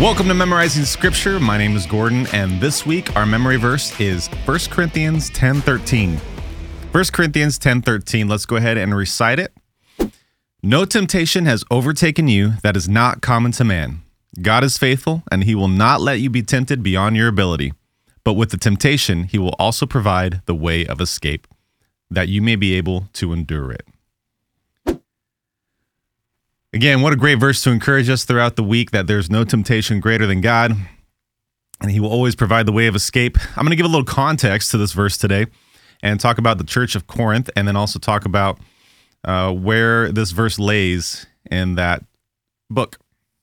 Welcome to Memorizing Scripture. My name is Gordon, and this week our memory verse is 1 Corinthians 10:13. 1 Corinthians 10:13. Let's go ahead and recite it. No temptation has overtaken you that is not common to man. God is faithful, and he will not let you be tempted beyond your ability. But with the temptation, he will also provide the way of escape, that you may be able to endure it. Again, what a great verse to encourage us throughout the week that there's no temptation greater than God, and He will always provide the way of escape. I'm going to give a little context to this verse today and talk about the church of Corinth, and then also talk about uh, where this verse lays in that book.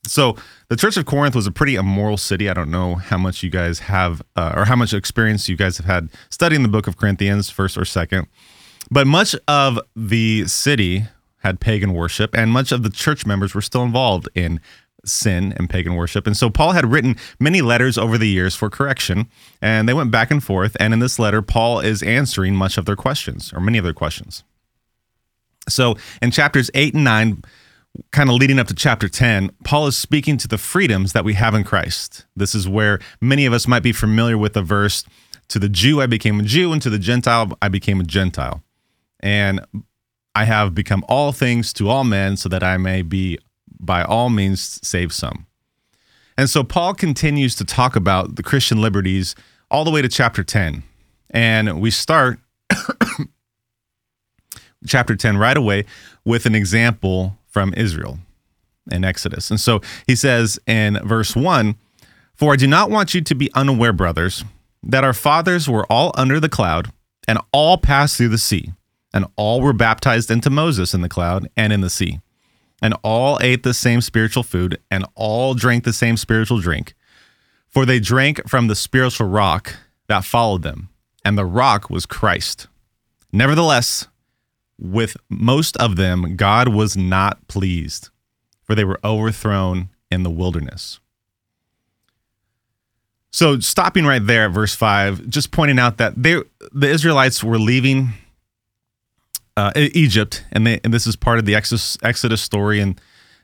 So, the Church of Corinth was a pretty immoral city. I don't know how much you guys have, uh, or how much experience you guys have had studying the book of Corinthians, first or second. But much of the city had pagan worship, and much of the church members were still involved in sin and pagan worship. And so Paul had written many letters over the years for correction, and they went back and forth. And in this letter, Paul is answering much of their questions, or many of their questions. So in chapters 8 and 9, kind of leading up to chapter 10, Paul is speaking to the freedoms that we have in Christ. This is where many of us might be familiar with the verse To the Jew, I became a Jew, and to the Gentile, I became a Gentile. And I have become all things to all men so that I may be by all means save some. And so Paul continues to talk about the Christian liberties all the way to chapter 10. And we start chapter 10 right away with an example from Israel in Exodus. And so he says in verse 1 For I do not want you to be unaware, brothers, that our fathers were all under the cloud and all passed through the sea and all were baptized into Moses in the cloud and in the sea. And all ate the same spiritual food, and all drank the same spiritual drink. For they drank from the spiritual rock that followed them, and the rock was Christ. Nevertheless, with most of them, God was not pleased, for they were overthrown in the wilderness. So, stopping right there at verse 5, just pointing out that they, the Israelites were leaving uh, Egypt, and they and this is part of the Exodus, Exodus story, and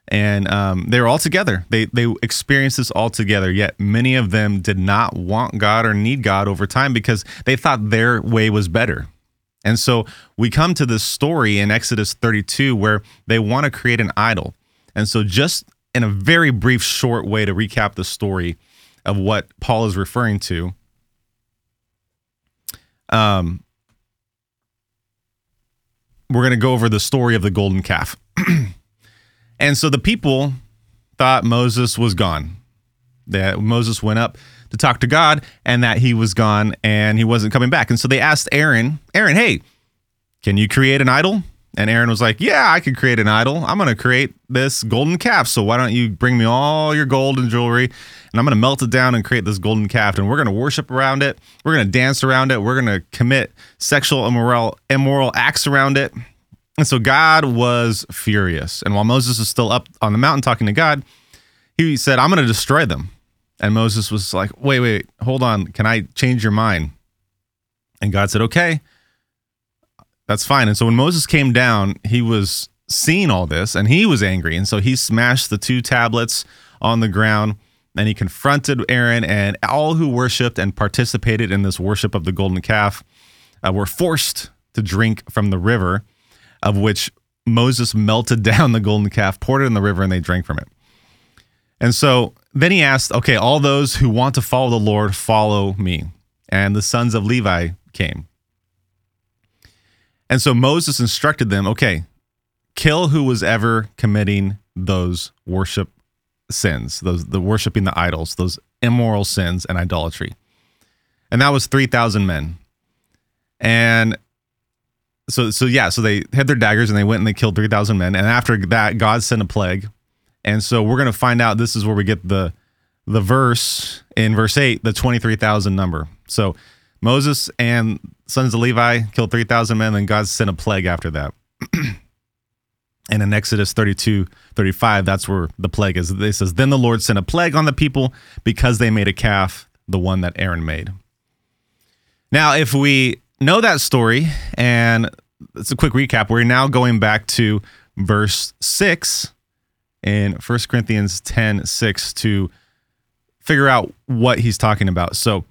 and um, they were all together. They they experienced this all together. Yet many of them did not want God or need God over time because they thought their way was better. And so we come to this story in Exodus 32 where they want to create an idol. And so just in a very brief, short way to recap the story of what Paul is referring to. Um, we're going to go over the story of the golden calf. and so the people thought Moses was gone. That Moses went up to talk to God and that he was gone and he wasn't coming back. And so they asked Aaron, Aaron, hey, can you create an idol? And Aaron was like, Yeah, I could create an idol. I'm going to create this golden calf. So why don't you bring me all your gold and jewelry and I'm going to melt it down and create this golden calf and we're going to worship around it. We're going to dance around it. We're going to commit sexual immoral immoral acts around it. And so God was furious. And while Moses was still up on the mountain talking to God, he said, I'm going to destroy them. And Moses was like, Wait, wait, hold on. Can I change your mind? And God said, Okay that's fine. And so when Moses came down, he was seeing all this and he was angry. And so he smashed the two tablets on the ground and he confronted Aaron and all who worshiped and participated in this worship of the golden calf uh, were forced to drink from the river of which Moses melted down the golden calf, poured it in the river, and they drank from it. And so then he asked, okay, all those who want to follow the Lord, follow me. And the sons of Levi came. And so Moses instructed them, okay, kill who was ever committing those worship sins, those the worshiping the idols, those immoral sins and idolatry. And that was 3,000 men. And so so yeah, so they had their daggers and they went and they killed 3,000 men and after that God sent a plague. And so we're going to find out this is where we get the the verse in verse 8, the 23,000 number. So Moses and sons of Levi killed 3,000 men, and God sent a plague after that. and in Exodus 32, 35, that's where the plague is. It says, Then the Lord sent a plague on the people because they made a calf, the one that Aaron made. Now, if we know that story, and it's a quick recap, we're now going back to verse 6 in 1 Corinthians 10 6 to figure out what he's talking about. So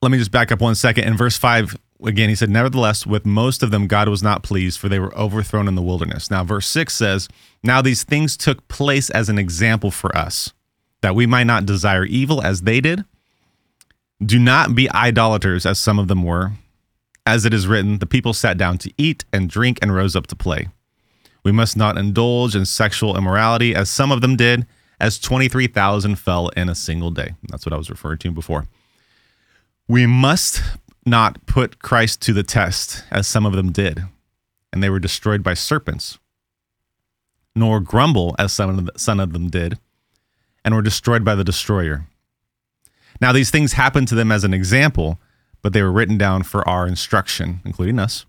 let me just back up one second. In verse 5, again, he said, Nevertheless, with most of them, God was not pleased, for they were overthrown in the wilderness. Now, verse 6 says, Now these things took place as an example for us, that we might not desire evil as they did. Do not be idolaters, as some of them were. As it is written, the people sat down to eat and drink and rose up to play. We must not indulge in sexual immorality, as some of them did, as 23,000 fell in a single day. That's what I was referring to before. We must not put Christ to the test, as some of them did, and they were destroyed by serpents, nor grumble, as some of, some of them did, and were destroyed by the destroyer. Now, these things happened to them as an example, but they were written down for our instruction, including us,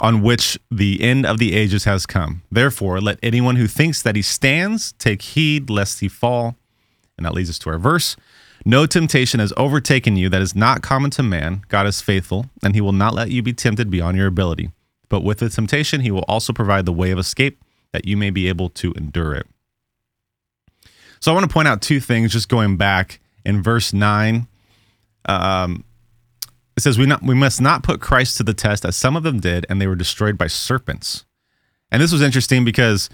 on which the end of the ages has come. Therefore, let anyone who thinks that he stands take heed lest he fall. And that leads us to our verse. No temptation has overtaken you that is not common to man. God is faithful, and he will not let you be tempted beyond your ability. But with the temptation, he will also provide the way of escape that you may be able to endure it. So I want to point out two things just going back in verse 9. Um, it says, we, not, we must not put Christ to the test as some of them did, and they were destroyed by serpents. And this was interesting because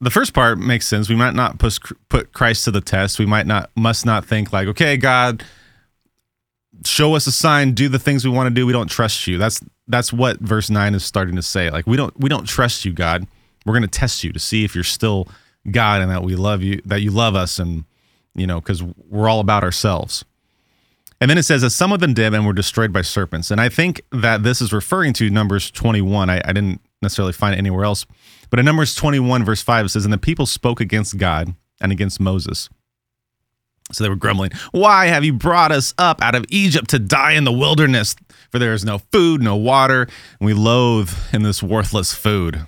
the first part makes sense. We might not put put Christ to the test. We might not must not think like, okay, God, show us a sign, do the things we want to do. We don't trust you. That's that's what verse nine is starting to say. Like we don't we don't trust you, God. We're going to test you to see if you're still God and that we love you, that you love us, and you know, because we're all about ourselves. And then it says, as some of them did and were destroyed by serpents. And I think that this is referring to Numbers 21. I, I didn't necessarily find it anywhere else. But in Numbers 21, verse 5, it says, And the people spoke against God and against Moses. So they were grumbling, Why have you brought us up out of Egypt to die in the wilderness? For there is no food, no water, and we loathe in this worthless food.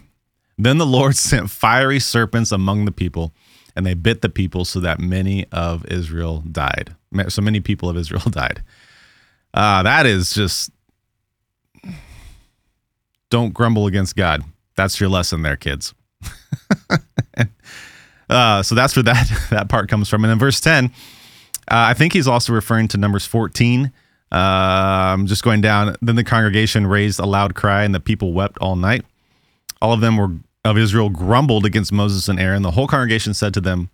Then the Lord sent fiery serpents among the people, and they bit the people so that many of Israel died. So many people of Israel died. Uh, that is just. Don't grumble against God. That's your lesson there, kids. uh, so that's where that that part comes from. And then verse 10, uh, I think he's also referring to Numbers 14. Uh, I'm just going down. Then the congregation raised a loud cry, and the people wept all night. All of them were of Israel grumbled against Moses and Aaron. The whole congregation said to them,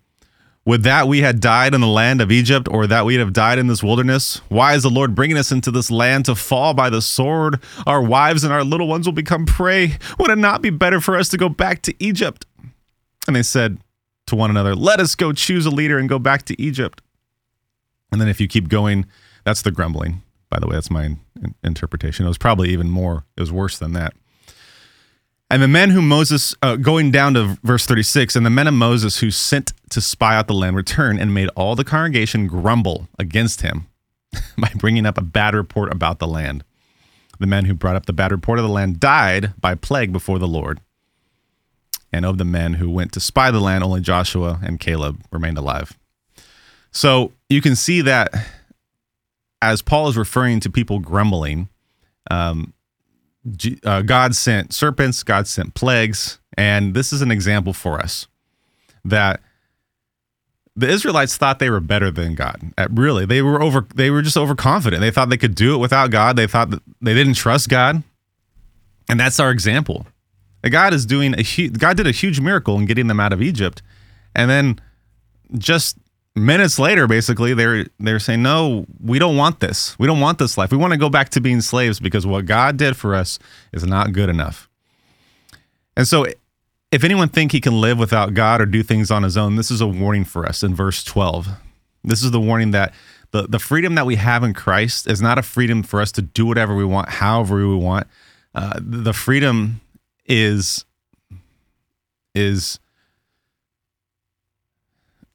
would that we had died in the land of Egypt, or that we'd have died in this wilderness? Why is the Lord bringing us into this land to fall by the sword? Our wives and our little ones will become prey. Would it not be better for us to go back to Egypt? And they said to one another, Let us go choose a leader and go back to Egypt. And then if you keep going, that's the grumbling. By the way, that's my interpretation. It was probably even more, it was worse than that. And the men whom Moses, uh, going down to verse 36, and the men of Moses who sent to spy out the land return and made all the congregation grumble against him by bringing up a bad report about the land. The men who brought up the bad report of the land died by plague before the Lord. And of the men who went to spy the land, only Joshua and Caleb remained alive. So you can see that as Paul is referring to people grumbling, um, uh, God sent serpents, God sent plagues, and this is an example for us that the Israelites thought they were better than God. Uh, really, they were over. They were just overconfident. They thought they could do it without God. They thought they didn't trust God, and that's our example. God is doing a huge. God did a huge miracle in getting them out of Egypt, and then just minutes later, basically, they're they're saying, "No, we don't want this. We don't want this life. We want to go back to being slaves because what God did for us is not good enough." And so, if anyone think he can live without God or do things on his own, this is a warning for us in verse twelve. This is the warning that the the freedom that we have in Christ is not a freedom for us to do whatever we want, however we want. Uh, the freedom is is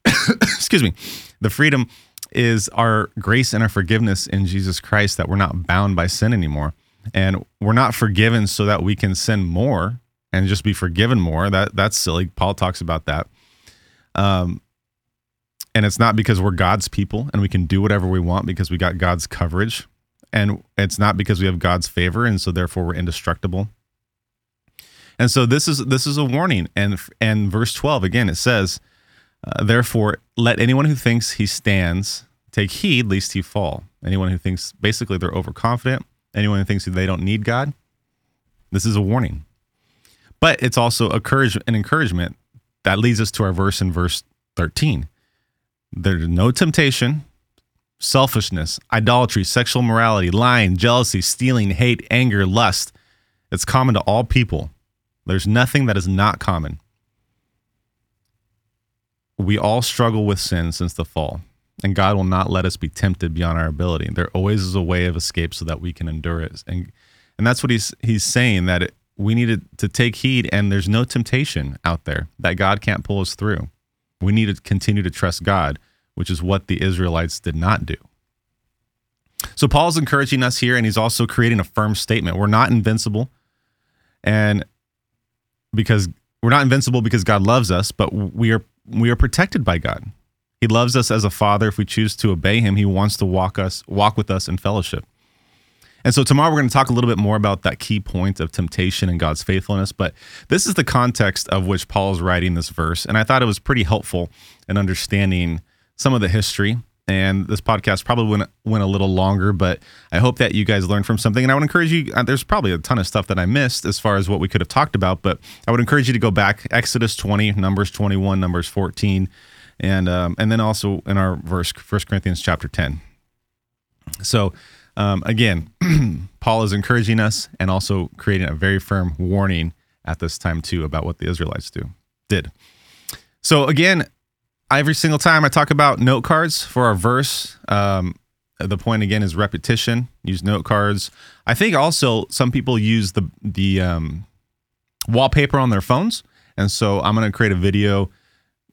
excuse me, the freedom is our grace and our forgiveness in Jesus Christ that we're not bound by sin anymore. And we're not forgiven so that we can sin more and just be forgiven more. That that's silly. Paul talks about that. Um and it's not because we're God's people and we can do whatever we want because we got God's coverage. And it's not because we have God's favor and so therefore we're indestructible. And so this is this is a warning. And and verse 12 again it says Uh, therefore, let anyone who thinks he stands take heed lest he fall. Anyone who thinks basically they're overconfident, anyone who thinks they don't need God, this is a warning. But it's also a courage, an encouragement that leads us to our verse in verse 13. There's no temptation, selfishness, idolatry, sexual morality, lying, jealousy, stealing, hate, anger, lust. It's common to all people. There's nothing that is not common. We all struggle with sin since the fall, and God will not let us be tempted beyond our ability. There always is a way of escape so that we can endure it. And and that's what he's he's saying that it, we needed to take heed and there's no temptation out there that God can't pull us through. We need to continue to trust God, which is what the Israelites did not do. So Paul's encouraging us here and he's also creating a firm statement. We're not invincible. And because we're not invincible because God loves us, but we are we are protected by God. He loves us as a father. If we choose to obey him, he wants to walk us walk with us in fellowship. And so tomorrow we're going to talk a little bit more about that key point of temptation and God's faithfulness. But this is the context of which Paul is writing this verse. And I thought it was pretty helpful in understanding some of the history. And this podcast probably went, went a little longer, but I hope that you guys learned from something. And I would encourage you, uh, there's probably a ton of stuff that I missed as far as what we could have talked about, but I would encourage you to go back Exodus 20, Numbers 21, Numbers 14, and, um, and then also in our verse, First Corinthians chapter 10. So, um, again, Paul is encouraging us and also creating a very firm warning at this time too about what the Israelites do did. So again, every single time I talk about note cards for our verse, um, the point again is repetition. Use note cards. I think also some people use the the um, wallpaper on their phones, and so I'm going to create a video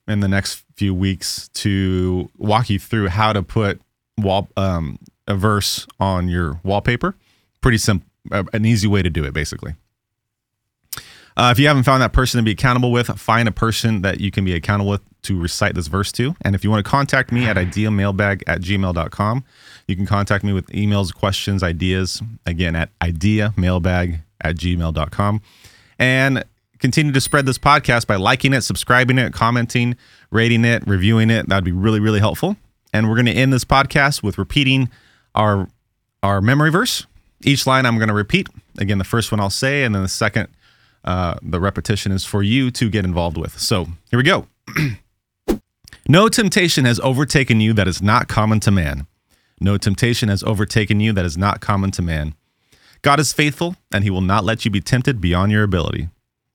in the next few weeks to walk you through how to put wall um, a verse on your wallpaper. Pretty simple, uh, an easy way to do it, basically. Uh, if you haven't found that person to be accountable with, find a person that you can be accountable with to recite this verse to. And if you want to contact me at ideamailbag at gmail.com, you can contact me with emails, questions, ideas, again, at ideamailbag at gmail.com. And continue to spread this podcast by liking it, subscribing it, commenting, rating it, reviewing it. That'd be really, really helpful. And we're going to end this podcast with repeating our our memory verse. Each line I'm going to repeat. Again, the first one I'll say, and then the second, uh, the repetition is for you to get involved with. So here we go. no temptation has overtaken you that is not common to man. No temptation has overtaken you that is not common to man. God is faithful, and he will not let you be tempted beyond your ability.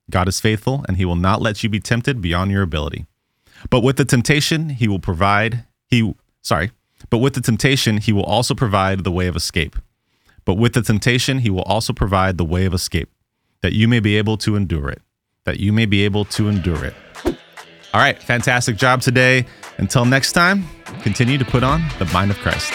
God is faithful, and he will not let you be tempted beyond your ability. But with the temptation, he will provide, he, sorry, but with the temptation, he will also provide the way of escape. But with the temptation, he will also provide the way of escape, that you may be able to endure it. That you may be able to endure it. All right, fantastic job today. Until next time, continue to put on the mind of Christ.